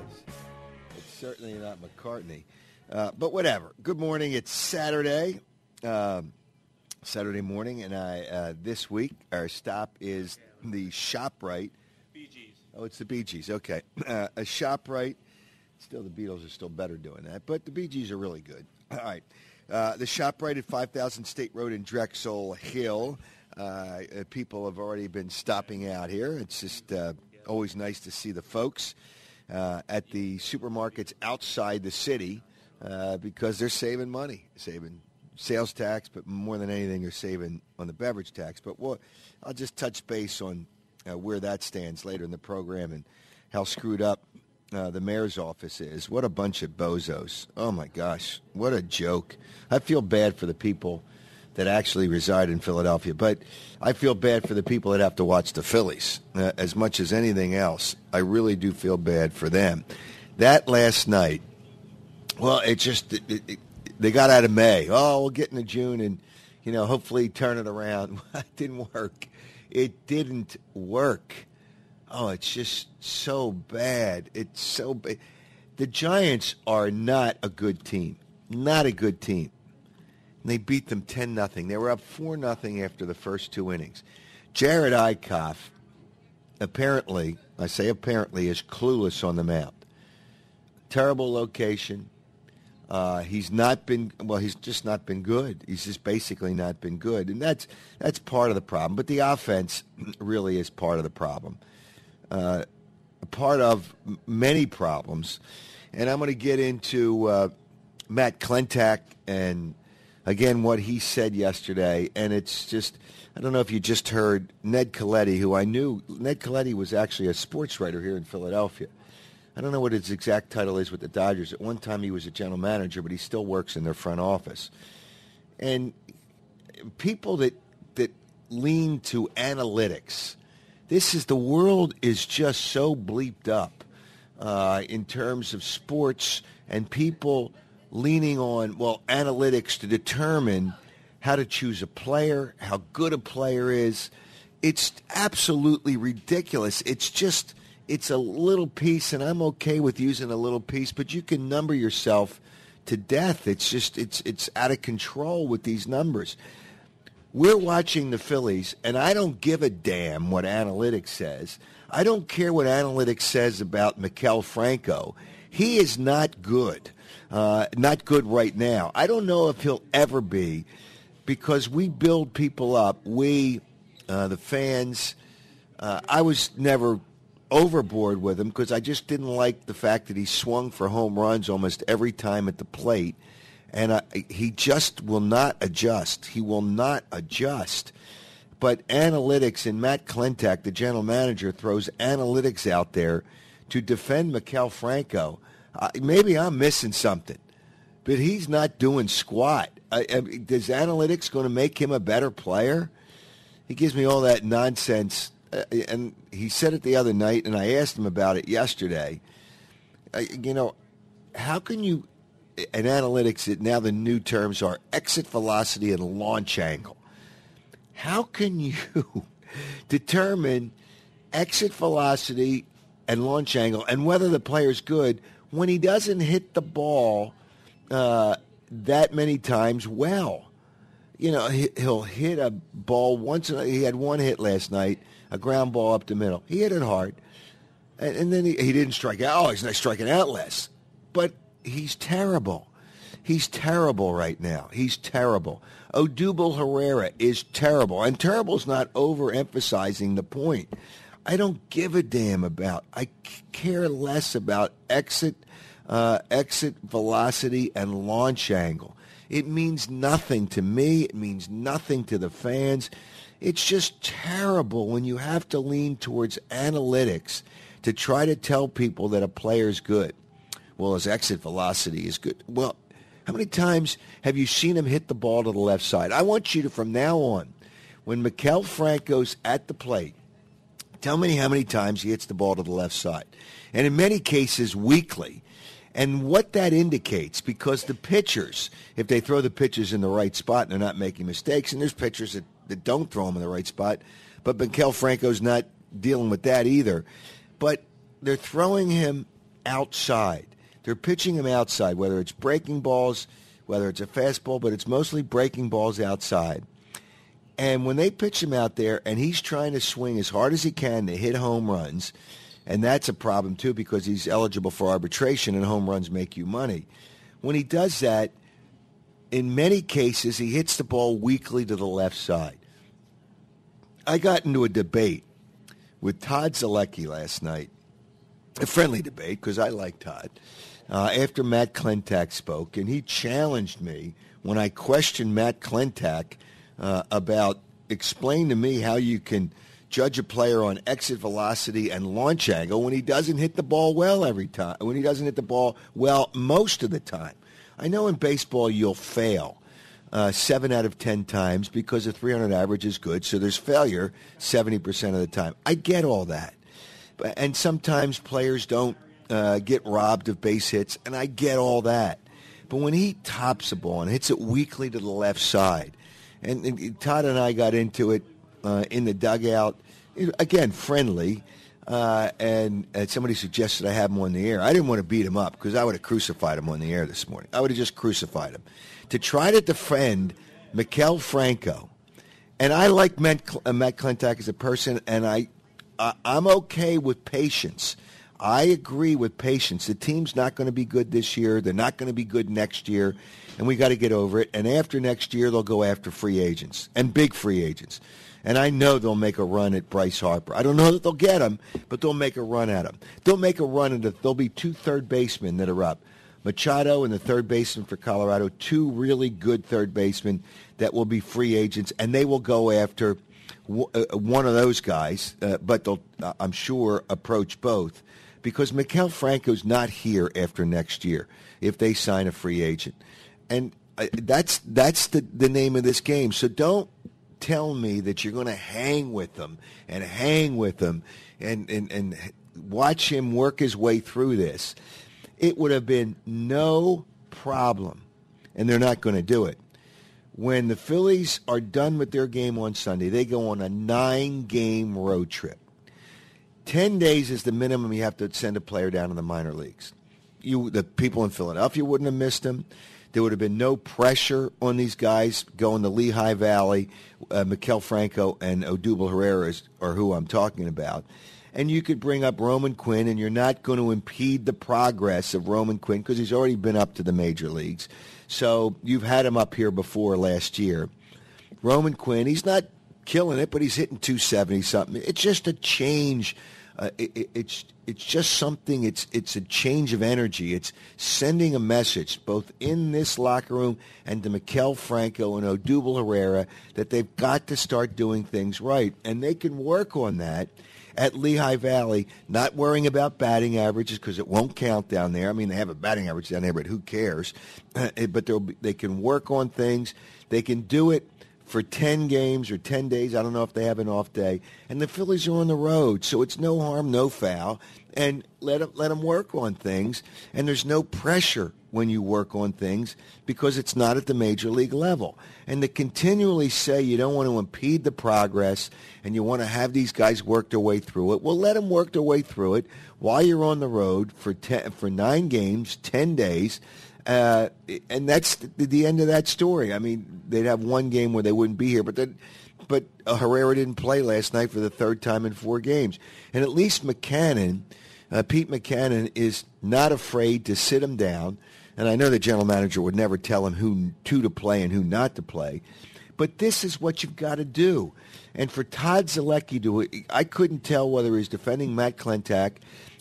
Is. It's certainly not McCartney, uh, but whatever. Good morning. It's Saturday, um, Saturday morning, and I uh, this week our stop is the Shoprite. Bee Gees. Oh, it's the Bee Gees. Okay, uh, a Shoprite. Still, the Beatles are still better doing that, but the Bee Gees are really good. All right. Uh, the ShopRite at 5000 State Road in Drexel Hill. Uh, uh, people have already been stopping out here. It's just uh, always nice to see the folks uh, at the supermarkets outside the city uh, because they're saving money, saving sales tax, but more than anything, they're saving on the beverage tax. But we'll, I'll just touch base on uh, where that stands later in the program and how screwed up uh, the mayor's office is. What a bunch of bozos. Oh my gosh, what a joke. I feel bad for the people that actually reside in Philadelphia, but I feel bad for the people that have to watch the Phillies uh, as much as anything else. I really do feel bad for them. That last night, well, it just it, it, they got out of May. Oh, we'll get into June and you know hopefully turn it around. it didn't work. It didn't work. Oh, it's just so bad. It's so bad. The Giants are not a good team. Not a good team. And they beat them 10 nothing. They were up 4 nothing after the first two innings. Jerad Eickhoff, apparently, I say apparently, is clueless on the mound. Terrible location. Uh, he's not been well. He's just not been good. He's just basically not been good, and that's that's part of the problem. But the offense really is part of the problem. Uh, part of many problems, and I'm going to get into uh, Matt Klentak and again what he said yesterday, and it's just I don't know if you just heard Ned Colletti, who I knew. Ned Colletti was actually a sports writer here in Philadelphia. I don't know what his exact title is with the Dodgers. At one time, he was a general manager, but he still works in their front office. And people that that lean to analytics, this is the world is just so bleeped up uh, in terms of sports and people leaning on well analytics to determine how to choose a player, how good a player is. It's absolutely ridiculous. It's just it's a little piece, and I'm okay with using a little piece, but you can number yourself to death. It's just it's it's out of control with these numbers. We're watching the Phillies, and I don't give a damn what analytics says. I don't care what analytics says about Maikel Franco. He is not good. Uh, not good right now. I don't know if he'll ever be because we build people up. We, uh, the fans, uh, I was never overboard with him because I just didn't like the fact that he swung for home runs almost every time at the plate. And I, he just will not adjust. He will not adjust. But analytics and Matt Klentak, the general manager, throws analytics out there to defend Maikel Franco. Uh, maybe I'm missing something. but he's not doing squat. I, I, is analytics going to make him a better player? He gives me all that nonsense. Uh, and he said it the other night, and I asked him about it yesterday. Uh, you know, how can you, in analytics, it, now the new terms are exit velocity and launch angle. How can you determine exit velocity and launch angle and whether the player's good when he doesn't hit the ball uh, that many times well? You know, he, will hit a ball once. He had one hit last night, a ground ball up the middle. He hit it hard, and, and then he, he didn't strike out. Oh, he's not striking out less, but he's terrible. He's terrible right now. He's terrible. Odubel Herrera is terrible. And terrible's not overemphasizing the point. I don't give a damn about. I care less about exit, uh, exit velocity and launch angle. It means nothing to me. It means nothing to the fans. It's just terrible when you have to lean towards analytics to try to tell people that a player's good. Well, his exit velocity is good. Well, how many times have you seen him hit the ball to the left side? I want you to, from now on, when Maikel Franco's at the plate, tell me how many times he hits the ball to the left side. And in many cases, weakly. And what that indicates, because the pitchers, if they throw the pitches in the right spot and they're not making mistakes, and there's pitchers that, that don't throw them in the right spot, but Maikel Franco's not dealing with that either. But they're throwing him outside. They're pitching him outside, whether it's breaking balls, whether it's a fastball, but it's mostly breaking balls outside. And when they pitch him out there and he's trying to swing as hard as he can to hit home runs, and that's a problem too because he's eligible for arbitration and home runs make you money. When he does that, in many cases, he hits the ball weakly to the left side. I got into a debate with Todd Zolecki last night, a friendly debate because I like Todd uh, after Matt Klentak spoke, and he challenged me when I questioned Matt Klentak uh, about explain to me how you can judge a player on exit velocity and launch angle when he doesn't hit the ball well every time, when he doesn't hit the ball well most of the time. I know in baseball you'll fail. Uh, seven out of ten times because a 300 average is good, so there's failure 70% of the time. I get all that. And sometimes players don't uh, get robbed of base hits, and I get all that. But when he tops a ball and hits it weakly to the left side, and, and Todd and I got into it uh, in the dugout, again, friendly, uh, and, and, somebody suggested I have him on the air. I didn't want to beat him up because I would have crucified him on the air this morning. I would have just crucified him. To try to defend Maikel Franco, and I like Matt, uh, Matt Klentak as a person, and I, I I'm okay with patience. I agree with patience. The team's not going to be good this year. They're not going to be good next year, and we got to get over it. And after next year, they'll go after free agents and big free agents. And I know they'll make a run at Bryce Harper. I don't know that they'll get him, but they'll make a run at him. They'll make a run at. There'll be two third basemen that are up. Machado and the third baseman for Colorado, two really good third basemen that will be free agents, and they will go after uh, one of those guys, uh, but they'll, uh, I'm sure, approach both because Maikel Franco's not here after next year if they sign a free agent. And uh, that's that's the, the name of this game. So don't tell me that you're going to hang with them and hang with them and, and, and watch him work his way through this. It would have been no problem, and they're not going to do it. When the Phillies are done with their game on Sunday, they go on a nine-game road trip. 10 days is the minimum you have to send a player down to the minor leagues. You, the people in Philadelphia wouldn't have missed him. There would have been no pressure on these guys going to Lehigh Valley. Uh, Maikel Franco and Odubel Herrera are who I'm talking about. And you could bring up Roman Quinn, and you're not going to impede the progress of Roman Quinn because he's already been up to the major leagues. So you've had him up here before last year. Roman Quinn, he's not killing it, but he's hitting 270 something. It's just a change uh, it, it's it's just something. It's it's a change of energy. It's sending a message both in this locker room and to Maikel Franco and Odubel Herrera that they've got to start doing things right, and they can work on that. at Lehigh Valley, not worrying about batting averages because it won't count down there. I mean, they have a batting average down there, but who cares? but be, they can work on things. They can do it for 10 games or 10 days. I don't know if they have an off day. And the Phillies are on the road, so it's no harm, no foul. And let them, let them work on things. And there's no pressure when you work on things because it's not at the major league level. And to continually say you don't want to impede the progress and you want to have these guys work their way through it, well, let them work their way through it while you're on the road for ten, for nine games, 10 days. Uh, and that's the, the, end of that story. I mean, they'd have one game where they wouldn't be here, but then, but uh, Herrera didn't play last night for the third time in four games. And at least Mackanin, uh, Pete Mackanin, is not afraid to sit him down – and I know the general manager would never tell him who to to play and who not to play. But this is what you've got to do. And for Todd Zolecki to, I couldn't tell whether he's defending Matt Klentak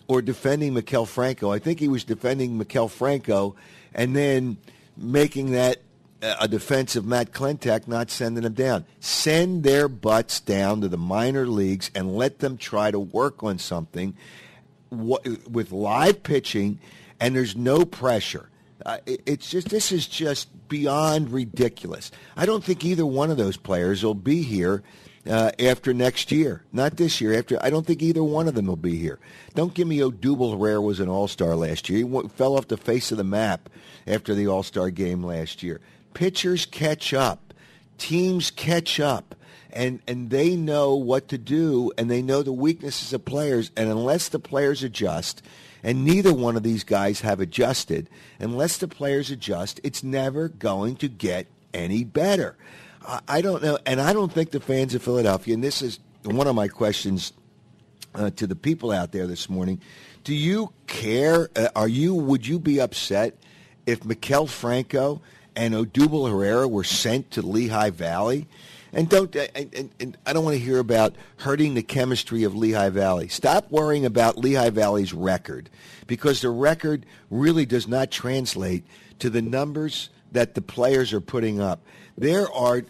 or defending Maikel Franco. I think he was defending Maikel Franco and then making that a defense of Matt Klentak, not sending them down. Send their butts down to the minor leagues and let them try to work on something with live pitching, and there's no pressure. Uh, it's just this is just beyond ridiculous. I don't think either one of those players will be here uh, after next year. Not this year. After I don't think either one of them will be here. Don't give me Odubel Herrera was an All Star last year. He fell off the face of the map after the All Star game last year. Pitchers catch up. Teams catch up. And, and they know what to do, and they know the weaknesses of players. And unless the players adjust, and neither one of these guys have adjusted. Unless the players adjust, it's never going to get any better. I don't know, and I don't think the fans of Philadelphia, and this is one of my questions uh, to the people out there this morning. Do you care? Uh, are you? Would you be upset if Maikel Franco and Odubel Herrera were sent to Lehigh Valley? And don't and, and I don't want to hear about hurting the chemistry of Lehigh Valley. Stop worrying about Lehigh Valley's record because the record really does not translate to the numbers that the players are putting up. There are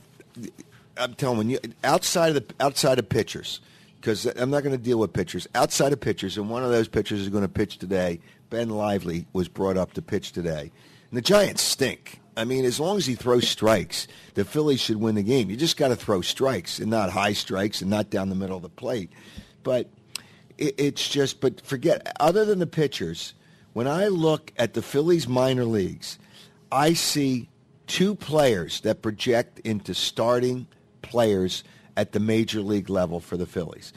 I'm telling you outside of the outside of pitchers because I'm not going to deal with pitchers. Outside of pitchers, and one of those pitchers is going to pitch today. Ben Lively was brought up to pitch today. And the Giants stink. I mean, as long as he throws strikes, the Phillies should win the game. You just got to throw strikes and not high strikes and not down the middle of the plate. But it, it's just, but forget, other than the pitchers, when I look at the Phillies minor leagues, I see two players that project into starting players at the major league level for the Phillies.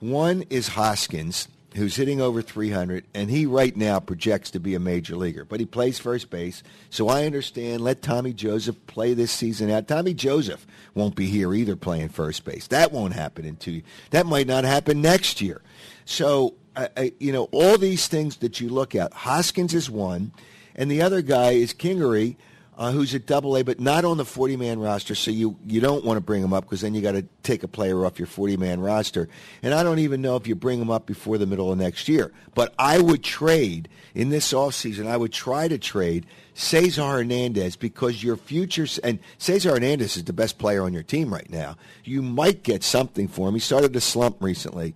One is Hoskins, who's hitting over 300, and he right now projects to be a major leaguer. But he plays first base, so I understand. Let Tommy Joseph play this season out. Tommy Joseph won't be here either playing first base. That won't happen in two. That might not happen next year. So, I, you know, all these things that you look at. Hoskins is one, and the other guy is Kingery, uh, who's at Double A, but not on the 40-man roster. So you you don't want to bring him up because then you got to take a player off your 40-man roster. And I don't even know if you bring him up before the middle of next year. But I would trade in this offseason. I would try to trade Cesar Hernandez because your future and Cesar Hernandez is the best player on your team right now. You might get something for him. He started to slump recently.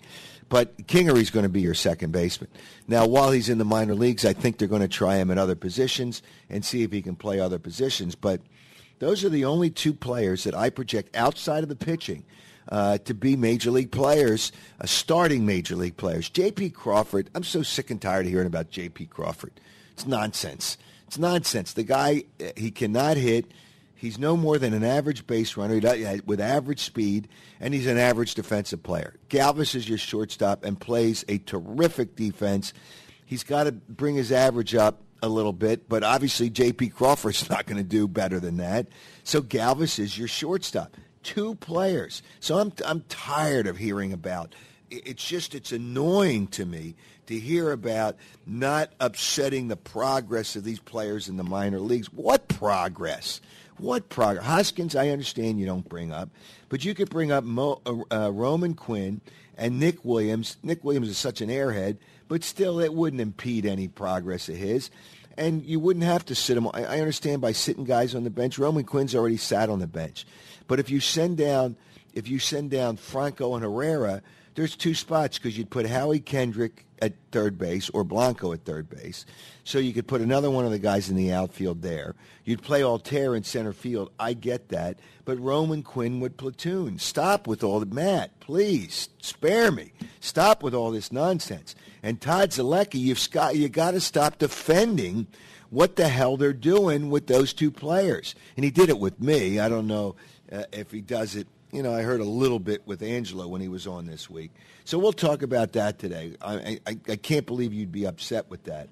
But Kingery's going to be your second baseman. Now, while he's in the minor leagues, I think they're going to try him at other positions and see if he can play other positions. But those are the only two players that I project outside of the pitching uh, to be major league players, uh, starting major league players. J.P. Crawford, I'm so sick and tired of hearing about J.P. Crawford. It's nonsense. It's nonsense. The guy, uh, he cannot hit. He's no more than an average base runner with average speed, and he's an average defensive player. Galvis is your shortstop and plays a terrific defense. He's got to bring his average up a little bit, but obviously J.P. Crawford's not going to do better than that. So Galvis is your shortstop. Two players. So I'm I'm tired of hearing about. It's just it's annoying to me to hear about not upsetting the progress of these players in the minor leagues. What progress? What progress? Hoskins, I understand you don't bring up, but you could bring up Mo, uh, uh, Roman Quinn and Nick Williams. Nick Williams is such an airhead, but still, it wouldn't impede any progress of his. And you wouldn't have to sit him. I, I understand by sitting guys on the bench. Roman Quinn's already sat on the bench, but if you send down, if you send down Franco and Herrera there's two spots because you'd put Howie Kendrick at third base or Blanco at third base. So you could put another one of the guys in the outfield there. You'd play Altherr in center field. I get that. But Roman Quinn would platoon. Stop with all the Matt, please. Spare me. Stop with all this nonsense. And Todd Zolecki, you've got, you got to stop defending what the hell they're doing with those two players. And he did it with me. I don't know uh, if he does it you know, I heard a little bit with Angelo when he was on this week. So we'll talk about that today. I, I, I can't believe you'd be upset with that.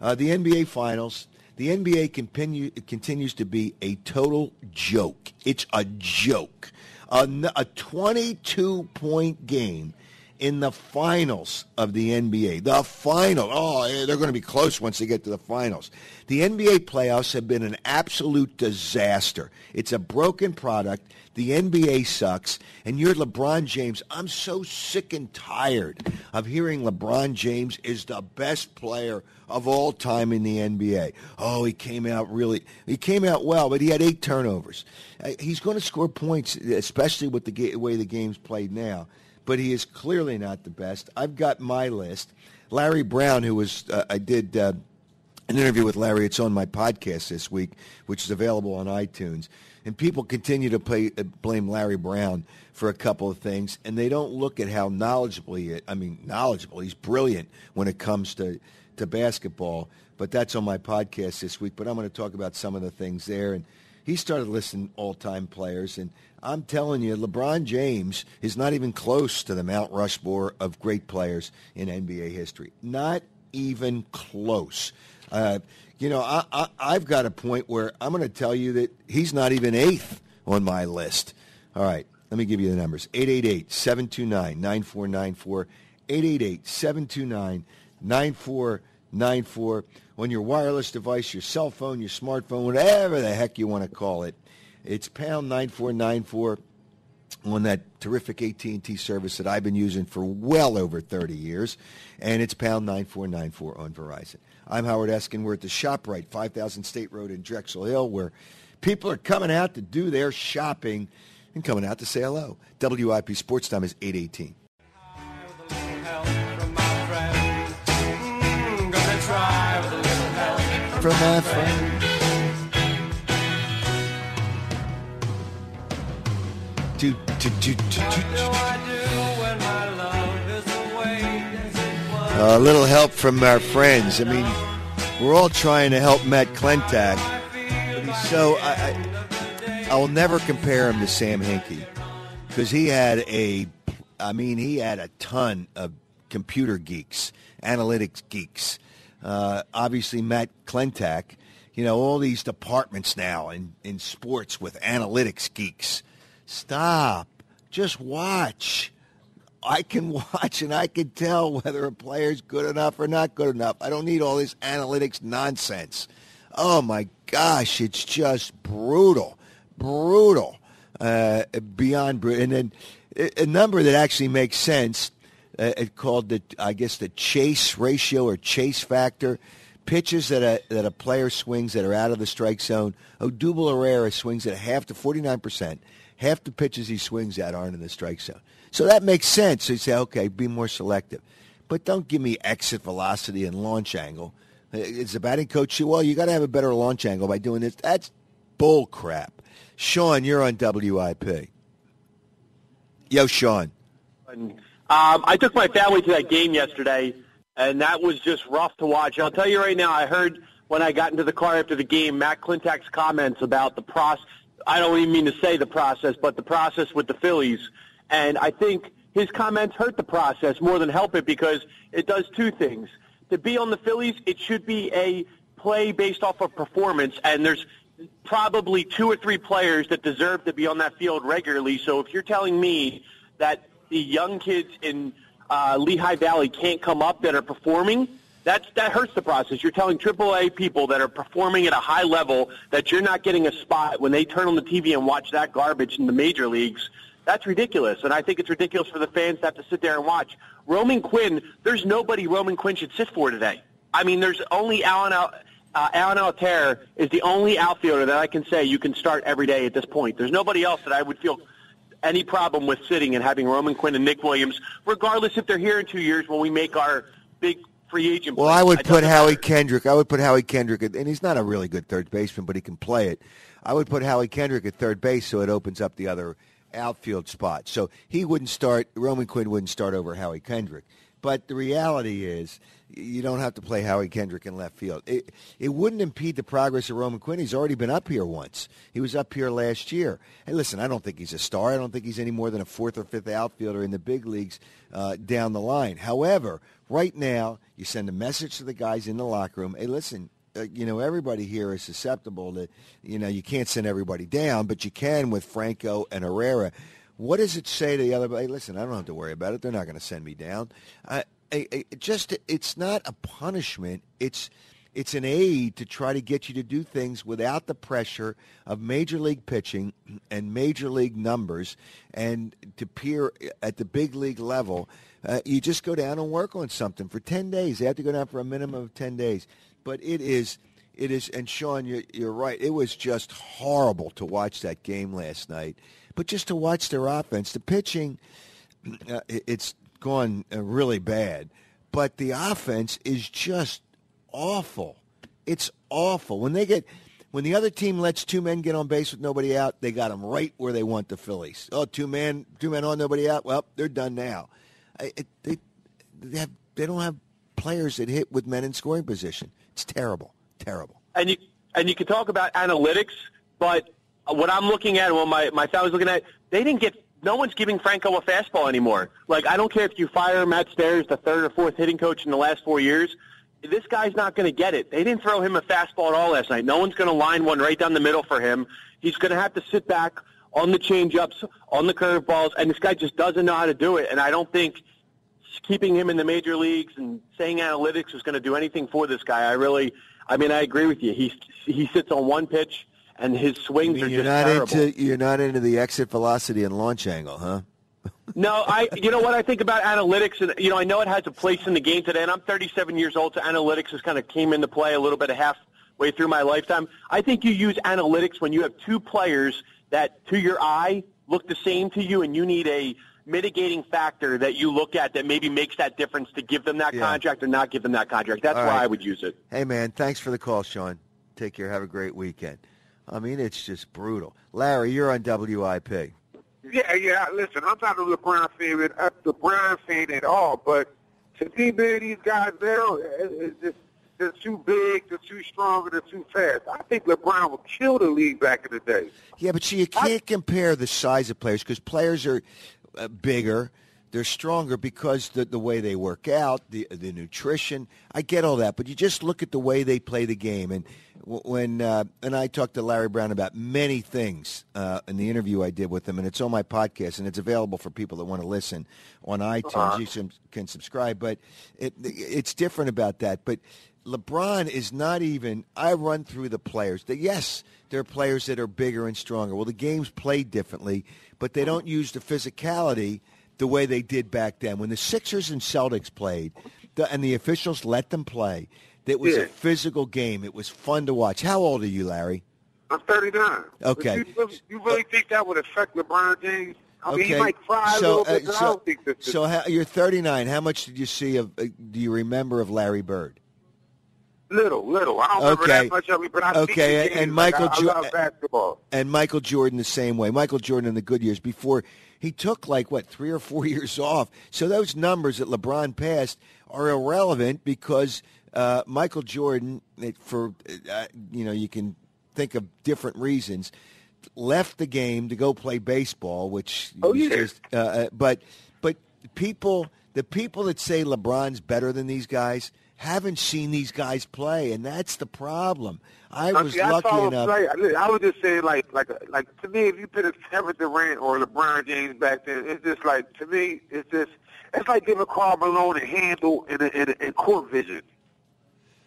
Uh, the NBA Finals. The NBA continue, continues to be a total joke. It's a joke. A, a 22-point game in the finals of the NBA. The final. Oh, they're going to be close once they get to the finals. The NBA playoffs have been an absolute disaster. It's a broken product. The NBA sucks. And you're LeBron James. I'm so sick and tired of hearing LeBron James is the best player of all time in the NBA. Oh, he came out really, he came out well, but he had eight turnovers. Uh, he's going to score points, especially with the way the game's played now but he is clearly not the best. I've got my list. Larry Brown, who was, uh, I did uh, an interview with Larry. It's on my podcast this week, which is available on iTunes. And people continue to play, uh, blame Larry Brown for a couple of things, and they don't look at how knowledgeable he is. I mean, knowledgeable. He's brilliant when it comes to, to basketball. But that's on my podcast this week. But I'm going to talk about some of the things there. And he started listing all-time players, and I'm telling you, LeBron James is not even close to the Mount Rushmore of great players in NBA history. Not even close. Uh, you know, I, have got a point where I'm going to tell you that he's not even eighth on my list. All right, let me give you the numbers. 888-729-9494, 888-729-9494 on your wireless device, your cell phone, your smartphone, whatever the heck you want to call it. It's pound 9494 on that terrific AT&T service that I've been using for well over 30 years, and it's pound 9494 on Verizon. I'm Howard Eskin. We're at the ShopRite, 5000 State Road in Drexel Hill, where people are coming out to do their shopping and coming out to say hello. WIP Sports Time is 818. From my friend. do, do, do, A little help from our friends. I mean, we're all trying to help Matt Klentak, but he's so. I, I, I will never compare him to Sam Hinkie because he had a. I mean, he had a ton of computer geeks, analytics geeks. Uh, obviously, Matt Klentak. You know, all these departments now in, in sports with analytics geeks. Stop. Just watch. I can watch and I can tell whether a player's good enough or not good enough. I don't need all this analytics nonsense. Oh my gosh, it's just brutal, brutal, uh, beyond brutal. And then a number that actually makes sense, uh, called the I guess the chase ratio or chase factor. Pitches that a that a player swings that are out of the strike zone. Odubel Herrera swings at half to forty nine percent half the pitches he swings at aren't in the strike zone. So that makes sense. So you say, okay, be more selective. But don't give me exit velocity and launch angle. It's a batting coach. You well, you got to have a better launch angle by doing this. That's bull crap. Sean, you're on WIP. Yo, Sean. Um, I took my family to that game yesterday, and that was just rough to watch. I'll tell you right now, I heard when I got into the car after the game, Matt Klentak's comments about the process I don't even mean to say the process, but the process with the Phillies. And I think his comments hurt the process more than help it because it does two things. To be on the Phillies, it should be a play based off of performance, and there's probably two or three players that deserve to be on that field regularly. So if you're telling me that the young kids in uh, Lehigh Valley can't come up that are performing, that's, that hurts the process. You're telling AAA people that are performing at a high level that you're not getting a spot when they turn on the TV and watch that garbage in the major leagues. That's ridiculous, and I think it's ridiculous for the fans to have to sit there and watch. Roman Quinn, there's nobody Roman Quinn should sit for today. I mean, there's only Alan, uh, Alan Altherr is the only outfielder that I can say you can start every day at this point. There's nobody else that I would feel any problem with sitting and having Roman Quinn and Nick Williams, regardless if they're here in two years when we make our big free agent. Well. I would It put Howie matter. Kendrick. I would put Howie Kendrick, and he's not a really good third baseman, but he can play it. I would put Howie Kendrick at third base, so it opens up the other outfield spot. So he wouldn't start. Roman Quinn wouldn't start over Howie Kendrick. But the reality is, you don't have to play Howie Kendrick in left field. It, it wouldn't impede the progress of Roman Quinn. He's already been up here once. He was up here last year. Hey, listen, I don't think he's a star. I don't think he's any more than a fourth or fifth outfielder in the big leagues uh, down the line. However, right now, you send a message to the guys in the locker room. Hey, listen, uh, you know, everybody here is susceptible to, you know, you can't send everybody down, but you can with Franco and Herrera. What does it say to the other? Hey, listen, I don't have to worry about it. They're not going to send me down. I, I, I, just, it's not a punishment. It's, it's an aid to try to get you to do things without the pressure of major league pitching and major league numbers, and to peer at the big league level. Uh, you just go down and work on something for ten days. They have to go down for a minimum of ten days. But it is, it is, and Sean, you're, you're right. It was just horrible to watch that game last night. But just to watch their offense, the pitching, uh, it- it's gone uh, really bad. But the offense is just awful. It's awful. When they get, when the other team lets two men get on base with nobody out, they got them right where they want the Phillies. Oh, two men, two men on, nobody out. Well, they're done now. I- It, they, they have, they don't have players that hit with men in scoring position. It's terrible, terrible. and you and you can talk about analytics, but what I'm looking at, what my my family's looking at, they didn't get. No one's giving Franco a fastball anymore. Like I don't care if you fire Matt Stairs, the third or fourth hitting coach in the last four years. This guy's not going to get it. They didn't throw him a fastball at all last night. No one's going to line one right down the middle for him. He's going to have to sit back on the changeups, on the curveballs, and this guy just doesn't know how to do it. And I don't think keeping him in the major leagues and saying analytics is going to do anything for this guy. I really, I mean, I agree with you. He he sits on one pitch and his swings are you're just not terrible. into you're not into the exit velocity and launch angle, huh? No, I. You know what I think about analytics, and you know I know it has a place in the game today. And I'm 37 years old, so analytics has kind of came into play a little bit of halfway through my lifetime. I think you use analytics when you have two players that, to your eye, look the same to you, and you need a mitigating factor that you look at that maybe makes that difference to give them that Yeah. contract or not give them that contract. That's All why right. I would use it. Hey, man, thanks for the call, Sean. Take care. Have a great weekend. I mean, it's just brutal. Larry, you're on WIP. Yeah, yeah. Listen, I'm not a LeBron fan, a uh, LeBron fan at all. But to me, man, these guys now, it- it's just they're too big, they're too strong, and they're too fast. I think LeBron would kill the league back in the day. Yeah, but see, you can't compare the size of players because players are uh, bigger, they're stronger because the the way they work out, the the nutrition. I get all that, but you just look at the way they play the game. And when uh, and I talked to Larry Brown about many things uh, in the interview I did with him, and it's on my podcast, and it's available for people that want to listen on iTunes. You can subscribe, but it, it's different about that. But LeBron is not even. I run through the players. That yes, there are players that are bigger and stronger. Well, the game's played differently, but they don't use the physicality the way they did back then. When the Sixers and Celtics played, the, and the officials let them play, it was Yeah. a physical game. It was fun to watch. How old are you, Larry? I'm 39. Okay. You really, you really think that would affect LeBron James? I mean, okay, he might cry a little bit, uh, but I so, don't think this is. so how, you're 39. How much did you see of? Uh, do you remember of Larry Bird? little, little. I don't remember Okay. that much of it, but I Okay, the and. Michael like, I, Jo- I love basketball. and Michael Jordan the same way. Michael Jordan in the good years before he took like what three or four years off. So those numbers that LeBron passed are irrelevant because uh, Michael Jordan, for uh, you know, you can think of different reasons, left the game to go play baseball, which Oh, yeah. just, uh, uh, but but people, the people that say LeBron's better than these guys. Haven't seen these guys play, and that's the problem. I Now, was see, I lucky enough. play. I was just saying, like, like, like to me, if you put a Kevin Durant or LeBron James back then, it's just like to me, it's just it's like giving Karl Malone a handle and a, and, a, and court vision.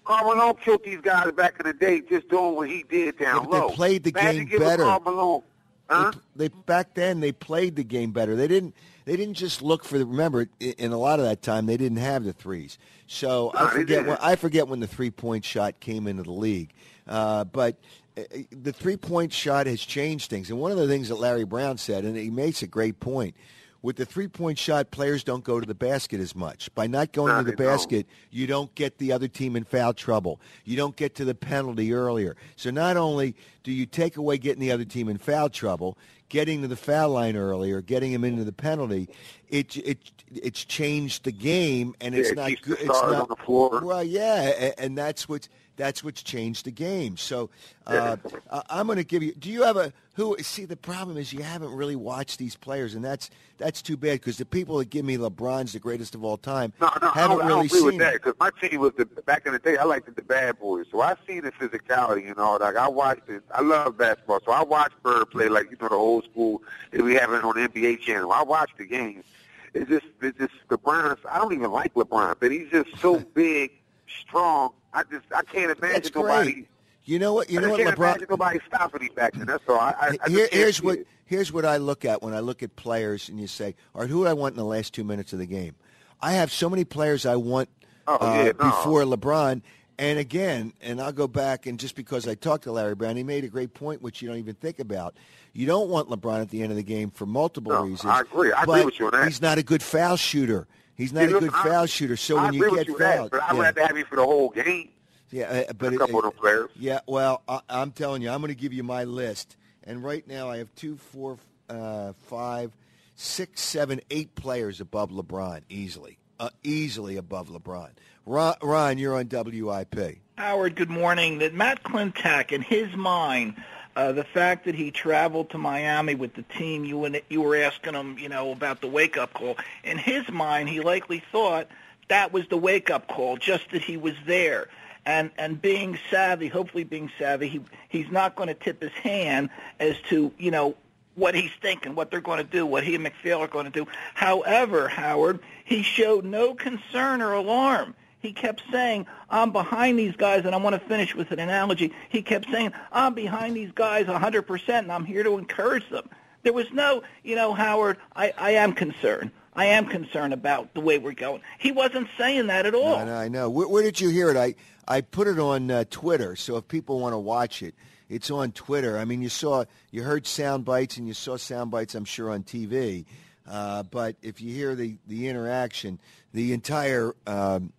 Karl Malone killed these guys back in the day just doing what he did down Yeah, but they low. played the Imagine game better. Karl Malone, huh? They, they back then they played the game better. They didn't. They didn't just look for the. Remember, in a lot of that time, they didn't have the threes. So No, I forget. When, I forget when the three point shot came into the league. Uh, but uh, the three point shot has changed things. And one of the things that Larry Brown said, and he makes a great point, with the three point shot, players don't go to the basket as much. By not going No, to the they don't. basket, you don't get the other team in foul trouble. You don't get to the penalty earlier. So not only do you take away getting the other team in foul trouble, getting to the foul line earlier, getting him into the penalty, it it it's changed the game, and it's Yeah, it not good. It's not on the floor. Well, yeah, a- and that's what's that's what's changed the game. So uh, I- I'm going to give you. Do you have a who? See, the problem is you haven't really watched these players, and that's that's too bad because the people that give me LeBron's the greatest of all time No, no, I haven't I really don't agree seen with that because my team was the back in the day. I liked it, the bad boys, so I seen the physicality and all that. I watched it. I love basketball, so I watched Bird play like you know the old school that we have it on the NBA channel. I watched the games. It's just, it's just LeBron. I don't even like LeBron, but he's just so big, strong. I just, I can't imagine That's nobody. great. You know what? You know what, can't LeBron? nobody stopping him back then. That's all. I, I, I Here, here's what it. here's what I look at when I look at players, and you say, "All right, who do I want in the last two minutes of the game?" I have so many players I want Oh, uh, yeah, no. before LeBron. And again, and I'll go back and just because I talked to Larry Brown, he made a great point, which you don't even think about. You don't want LeBron at the end of the game for multiple No, reasons. I agree. I agree with you on that. He's not a good foul shooter. He's not See, a good I- foul shooter. So I when you with get you that, fouled, but I'd yeah. rather have him for the whole game. Yeah, uh, but a couple it- of players. Yeah, well, I, I'm telling you, I'm going to give you my list, and right now I have two, four, uh, five, six, seven, eight players above LeBron easily, uh, easily above LeBron. Ron, Ron, you're on WIP. Howard, good morning. That Matt Klentak, in his mind, uh, the fact that he traveled to Miami with the team, you and you were asking him, you know, about the wake-up call. In his mind, he likely thought that was the wake-up call, just that he was there. And and being savvy, hopefully being savvy, he he's not going to tip his hand as to you know what he's thinking, what they're going to do, what he and MacPhail are going to do. However, Howard, he showed no concern or alarm. He kept saying, I'm behind these guys, and I want to finish with an analogy. He kept saying, I'm behind these guys 100%, and I'm here to encourage them. There was no, you know, Howard, I, I am concerned. I am concerned about the way we're going. He wasn't saying that at all. I know. I know. Where, where did you hear it? I, I put it on uh, Twitter, so if people want to watch it, it's on Twitter. I mean, you saw, you heard sound bites, and you saw sound bites, I'm sure, on TV. Uh, but if you hear the, the interaction, the entire um,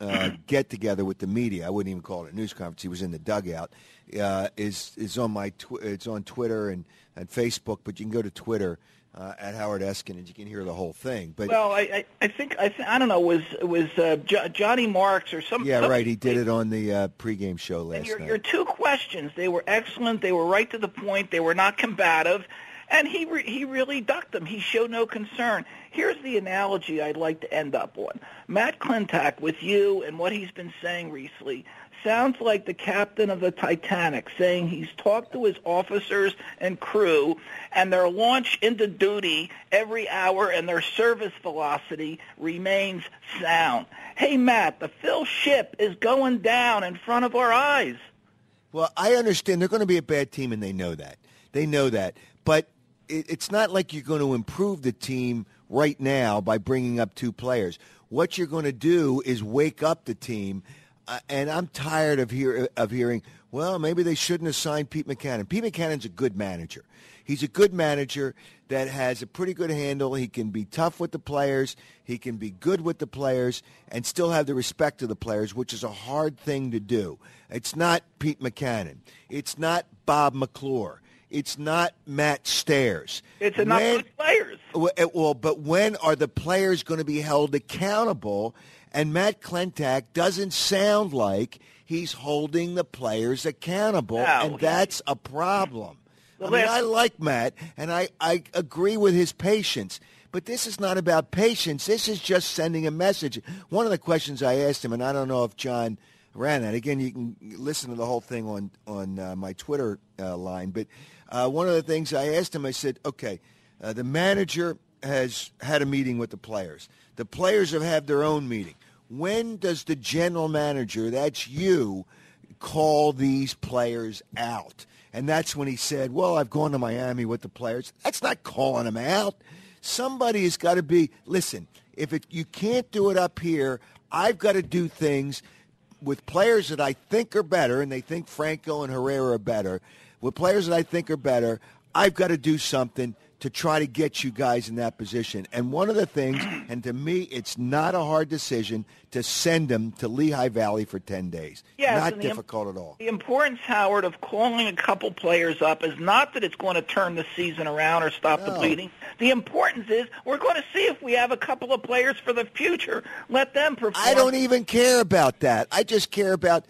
uh, get together with the media, I wouldn't even call it a news conference. He was in the dugout. Uh, is is on my tw- it's on Twitter and, and Facebook, but you can go to Twitter uh, at Howard Eskin and you can hear the whole thing. But Well, I, I, I think I, th- I don't know. Was was uh, jo- Johnny Marks or some? yeah, some- right. He did it on the uh, pregame show And last your, night. your two questions, they were excellent. They were right to the point. They were not combative. And he re- he really ducked them. He showed no concern. Here's the analogy I'd like to end up on. Matt Klentak, with you and what he's been saying recently, sounds like the captain of the Titanic saying he's talked to his officers and crew and their launch into duty every hour and their service velocity remains sound. Hey, Matt, the Phil ship is going down in front of our eyes. Well, I understand they're going to be a bad team, and they know that. They know that. But it's not like you're going to improve the team right now by bringing up two players. What you're going to do is wake up the team. Uh, and I'm tired of hear of hearing. Well, maybe they shouldn't have signed Pete Mackanin. Pete Mackanin's a good manager. He's a good manager that has a pretty good handle. He can be tough with the players. He can be good with the players and still have the respect of the players, which is a hard thing to do. It's not Pete Mackanin. It's not Bob McClure. It's not Matt Stairs. It's enough When- good players. well, eh, but when are the players going to be held accountable? And Matt Klentak doesn't sound like he's holding the players accountable, No, and that's a problem. I mean, I like Matt, and I, I agree with his patience. But this is not about patience. This is just sending a message. One of the questions I asked him, and I don't know if John ran that. Again, you can listen to the whole thing on on uh, my Twitter uh, line. But uh, one of the things I asked him, I said, okay, uh, the manager has had a meeting with the players. The players have had their own meeting. When does the general manager, that's you, call these players out? And that's when he said, well, I've gone to Miami with the players. That's not calling them out. Somebody has got to be, listen, if it, you can't do it up here, I've got to do things with players that I think are better, and they think Franco and Herrera are better, with players that I think are better, I've got to do something to try to get you guys in that position. And one of the things, and to me, it's not a hard decision to send them to Lehigh Valley for 10 days. Yes, not difficult at all. The importance, Howard, of calling a couple players up is not that it's going to turn the season around or stop the bleeding. The importance is we're going to see if we have a couple of players for the future. Let them perform. I don't even care about that. I just care about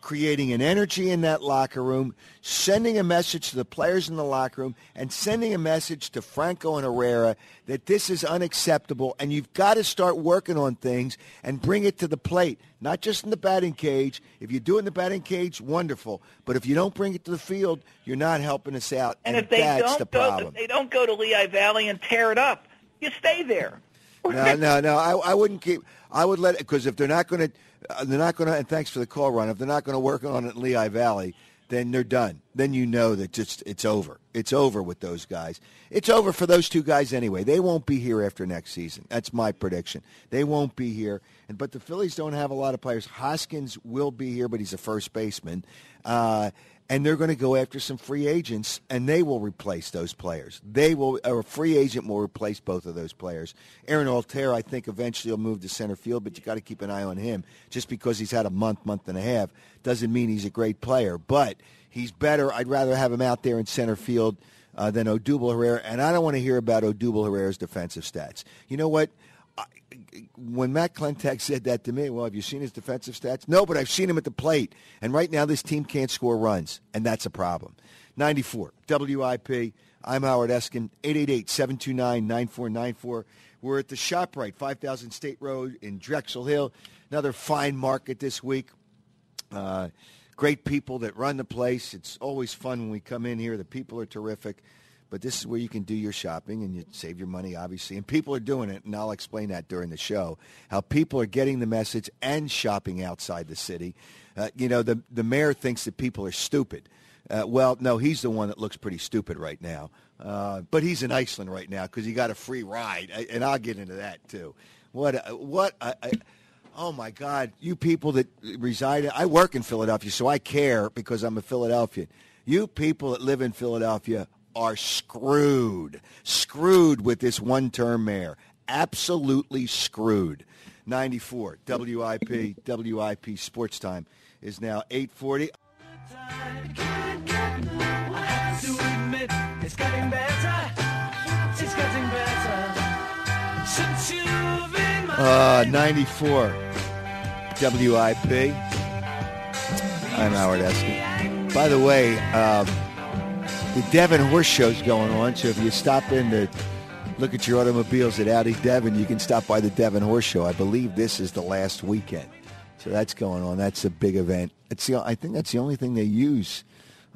creating an energy in that locker room, sending a message to the players in the locker room, and sending a message to Franco and Herrera that this is unacceptable, and you've got to start working on things and bring it to the plate, not just in the batting cage. If you do it in the batting cage, wonderful. But if you don't bring it to the field, you're not helping us out, And and, if they that's don't the go, problem. if they don't go to Lehigh Valley and tear it up, you stay there. No, no, no. I, I wouldn't keep. I would let it because if they're not going to, they're not going to. And thanks for the call, Ron. If they're not going to work on it in Lehigh Valley, then they're done. Then you know that just it's over. It's over with those guys. It's over for those two guys anyway. They won't be here after next season. That's my prediction. They won't be here. And but the Phillies don't have a lot of players. Hoskins will be here, but he's a first baseman. Uh, and they're going to go after some free agents, and they will replace those players. They will, a free agent will replace both of those players. Aaron Altherr, I think, eventually will move to center field, but you got to keep an eye on him. Just because he's had a month, month and a half, doesn't mean he's a great player. But he's better. I'd rather have him out there in center field uh, than Odubel Herrera, and I don't want to hear about Odubel Herrera's defensive stats. You know what? When Matt Klentak said that to me, well, have you seen his defensive stats? No, but I've seen him at the plate. And right now, this team can't score runs, and that's a problem. 94, WIP. I'm Howard Eskin, 888-729-9494. We're at the ShopRite, 5000 State Road in Drexel Hill. Another fine market this week. Uh, great people that run the place. It's always fun when we come in here. The people are terrific. But this is where you can do your shopping and you save your money, obviously. And people are doing it, and I'll explain that during the show. How people are getting the message and shopping outside the city. Uh, you know, the the mayor thinks that people are stupid. Uh, well, no, he's the one that looks pretty stupid right now. Uh, but he's in Iceland right now because he got a free ride, I- and I'll get into that too. What? A, what? A, a, oh my God! You people that reside, I work in Philadelphia, so I care because I'm a Philadelphian. You people that live in Philadelphia are screwed, screwed with this one-term mayor. Absolutely screwed. 94 WIP WIP Sports Time is now 840. I have to admit, it's getting better. It's getting better. Since you've been my Uh, 94 WIP. I'm Howard Eskin. By the way, um, the Devon Horse Show's going on, so if you stop in to look at your automobiles at Audi Devon, you can stop by the Devon Horse Show. I believe this is the last weekend. So that's going on. That's a big event. It's the, I think that's the only thing they use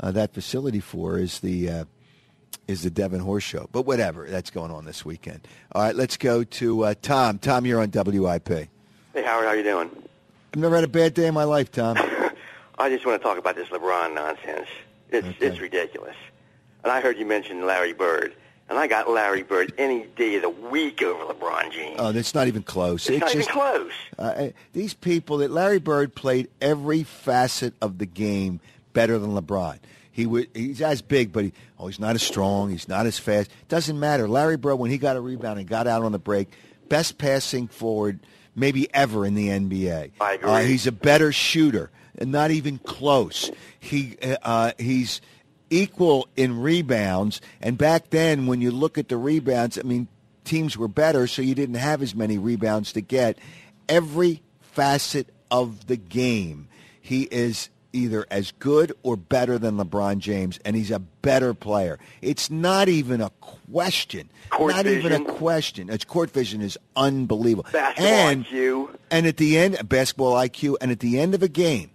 uh, that facility for is the uh, is the Devon Horse Show. But whatever, that's going on this weekend. All right, let's go to uh, Tom. Tom, you're on WIP. Hey Howard, how you doing? I've never had a bad day in my life, Tom. I just want to talk about this LeBron nonsense. It's Okay. it's ridiculous. And I heard you mention Larry Bird, and I got Larry Bird any day of the week over LeBron James. Oh, that's not even close. it's not just even close. uh, these people that Larry Bird played every facet of the game better than LeBron. He would, he's as big, but he, oh, he's not as strong. He's not as fast. Doesn't matter. Larry Bird, when he got a rebound and got out on the break, best passing forward maybe ever in the NBA. I agree. Uh, he's a better shooter, and not even close. He uh, he's equal in rebounds, and back then, when you look at the rebounds, I mean, teams were better, so you didn't have as many rebounds to get. Every facet of the game, he is either as good or better than LeBron James, and he's a better player. It's not even a question. Court not even a question. Its court vision is unbelievable. Basketball and IQ. and at the end, basketball IQ, and at the end of a game,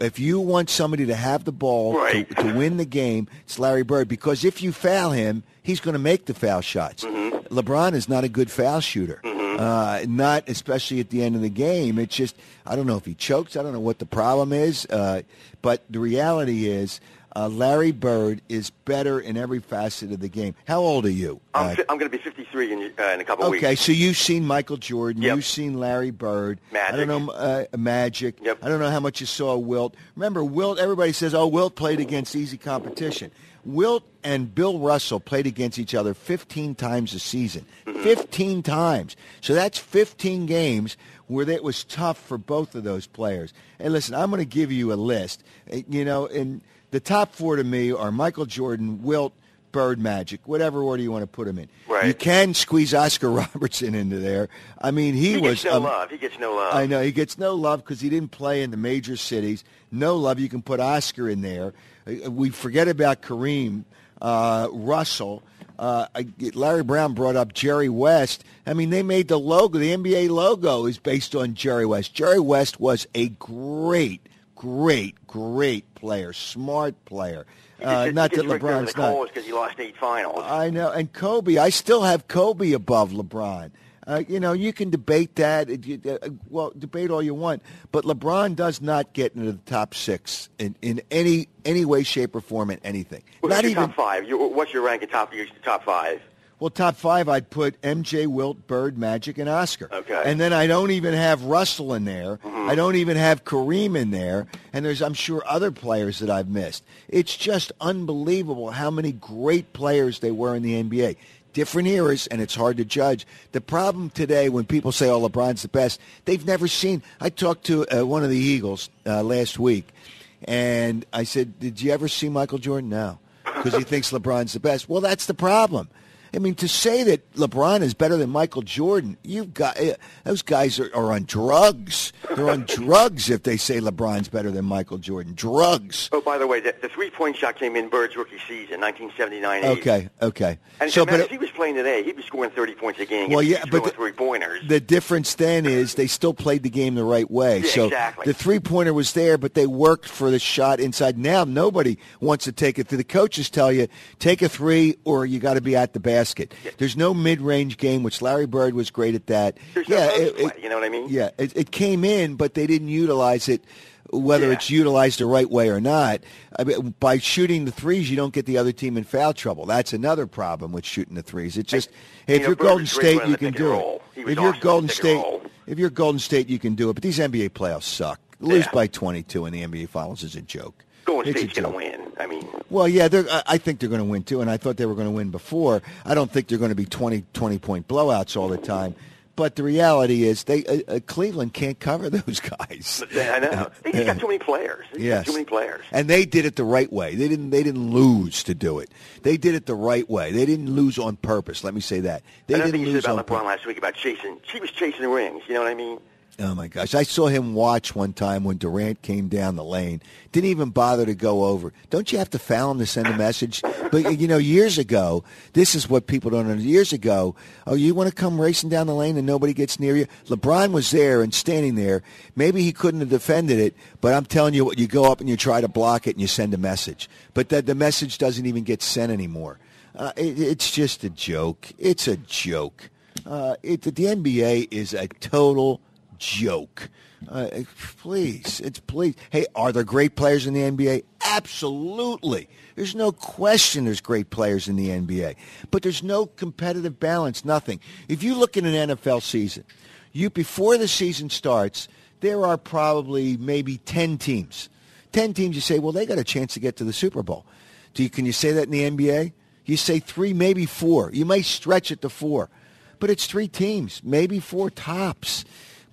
if you want somebody to have the ball Right. to, to win the game, it's Larry Bird. Because if you foul him, he's going to make the foul shots. Mm-hmm. LeBron is not a good foul shooter. Uh, not especially at the end of the game. It's just I don't know if he chokes. I don't know what the problem is. Uh, but the reality is, Uh, Larry Bird is better in every facet of the game. How old are you? I'm, Uh, fi- I'm going to be 53 in, uh, in a couple Okay, weeks. Okay, so you've seen Michael Jordan, Yep. you've seen Larry Bird. Magic. I don't know uh, Magic. Yep. I don't know how much you saw Wilt. Remember, Wilt. Everybody says, "Oh, Wilt played against easy competition." Wilt and Bill Russell played against each other 15 times a season. Mm-hmm. 15 times. So that's 15 games where it was tough for both of those players. And listen, I'm going to give you a list. Uh, You know, and the top four to me are Michael Jordan, Wilt, Bird, Magic, whatever order you want to put them in. Right. You can squeeze Oscar Robertson into there. I mean, he, He was. no um, love. He gets no love. I know he gets no love because he didn't play in the major cities. No love. You can put Oscar in there. Uh, We forget about Kareem, uh, Russell. Uh, Larry Brown brought up Jerry West. I mean, they made the logo. The NBA logo is based on Jerry West. Jerry West was a great, great, great player, smart player. Uh, not that gets raked over LeBron's not. because he lost eight finals. I know. And Kobe, I still have Kobe above LeBron. Uh, you know, you can debate that. Uh, well, debate all you want, but LeBron does not get into the top six in, in any any way, shape, or form in anything. Well, not your even top five. You, what's your rank in top your top five? well, top five. I'd put MJ, Wilt, Bird, Magic, and Oscar. Okay. And then I don't even have Russell in there. I don't even have Kareem in there. And there's, I'm sure, other players that I've missed. It's just unbelievable how many great players they were in the NBA. Different eras, and it's hard to judge. The problem today, when people say, "Oh, LeBron's the best," they've never seen. I talked to uh, one of the Eagles uh, last week, and I said, "Did you ever see Michael Jordan?" No, because he thinks LeBron's the best. Well, that's the problem. I mean, to say that LeBron is better than Michael Jordan, you've got eh, those guys are, are on drugs. They're on drugs if they say LeBron's better than Michael Jordan. Drugs. Oh, by the way, the, the three-point shot came in Bird's rookie season, 1979-80. Okay, okay. And so, but if he was playing today, he'd be scoring 30 points a game. Well, yeah, but the- three-pointers. the difference then is they still played the game the right way. Yeah, so exactly. the three pointer was there, but they worked for the shot inside. Now nobody wants to take it. The coaches tell you take a three or you got to be at the basket. There's no mid range game, which Larry Bird was great at that. There's yeah, post it- play, you know what I mean? Yeah, it, it came in, but they didn't utilize it. Whether Yeah. it's utilized the right way or not, I mean, by shooting the threes, you don't get the other team in foul trouble. That's another problem with shooting the threes. It's just, hey, if you're Golden State, you can do it. If you're Golden at pick and State, if you're Golden State, you can do it. But these NBA playoffs suck. Lose Yeah. by 22 in the NBA Finals is a joke. Golden It's State's going to win. I mean, Well, yeah, they're, I- think they're going to win too, and I thought they were going to win before. I don't think they're going to be 20, 20 point blowouts all the time. But the reality is, they uh, uh, Cleveland can't cover those guys. I know. They just got too many players. They Yes. too many players. And they did it the right way. They didn't. They didn't lose to do it. They did it the right way. They didn't lose on purpose. Let me say that. They Another didn't thing you lose said on about purpose. LeBron last week about chasing. She was chasing rings. You know what I mean? Oh my gosh! I saw him watch one time when Durant came down the lane. Didn't even bother to go over. Don't you have to foul him to send a message? But you know, years ago, this is what people don't know. Years ago, oh, you want to come racing down the lane and nobody gets near you? LeBron was there and standing there. Maybe he couldn't have defended it, but I'm telling you, what, you go up and you try to block it and you send a message. But that the message doesn't even get sent anymore. Uh, it, it's just a joke. It's a joke. Uh, it, the NBA is a total joke. Uh, please, it's please. Hey, are there great players in the NBA? Absolutely. There's no question there's great players in the NBA, but there's no competitive balance. Nothing. If you look at an NFL season, you before the season starts, there are probably maybe ten teams. Ten teams. You say, well, they got a chance to get to the Super Bowl. Do you, can you say that in the NBA? You say three, maybe four. You may stretch it to four, but it's three teams, maybe four tops.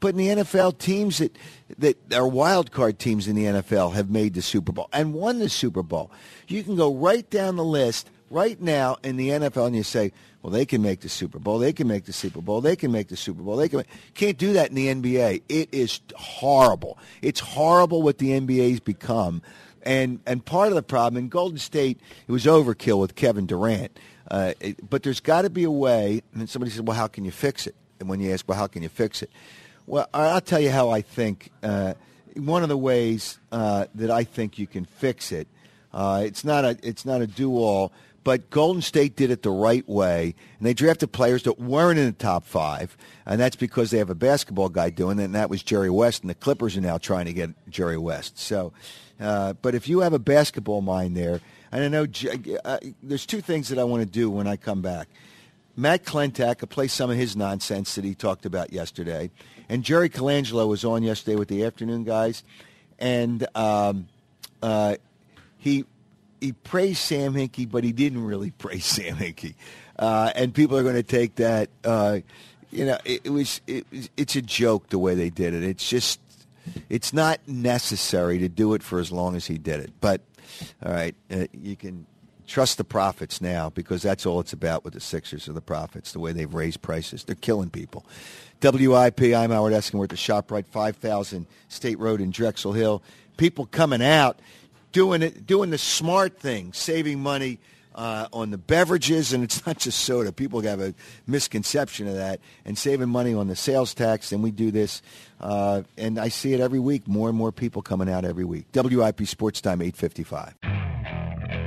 But in the NFL, teams that that are wild card teams in the NFL have made the Super Bowl and won the Super Bowl. You can go right down the list right now in the NFL and you say, well, they can make the Super Bowl. They can make the Super Bowl. They can make the Super Bowl. They can. Make... Can't do that in the NBA. It is horrible. It's horrible what the NBA's become. And and part of the problem in Golden State, it was overkill with Kevin Durant. Uh, it- but there's got to be a way. And somebody said, "Well, how can you fix it?" And when you ask, "Well, how can you fix it?" Well, I- I'll tell you how I think. Uh, one of the ways uh, that I think you can fix it. Uh, it's not a it's not a do all, but Golden State did it the right way, and they drafted players that weren't in the top five, and that's because they have a basketball guy doing it, and that was Jerry West, and the Clippers are now trying to get Jerry West. So Uh, but if you have a basketball mind there, and I know uh, there's two things that I want to do when I come back. Matt Klentak will play some of his nonsense that he talked about yesterday, and Jerry Colangelo was on yesterday with the afternoon guys, and um, uh, he he praised Sam Hinkie, but he didn't really praise Sam Hinkie, uh, and people are going to take that. Uh, you know, it, it was it, it's a joke the way they did it. It's just it's not necessary to do it for as long as he did it. But all right, uh, you can trust the profits now because that's all it's about with the Sixers or the profits. The way they've raised prices, they're killing people. WIP, I'm Howard at the Shoprite 5000 State Road in Drexel Hill. People coming out doing it, doing the smart thing, saving money uh, on the beverages, and it's not just soda. People have a misconception of that, and saving money on the sales tax. And we do this, uh, and I see it every week. More and more people coming out every week. WIP Sports Time, eight fifty-five.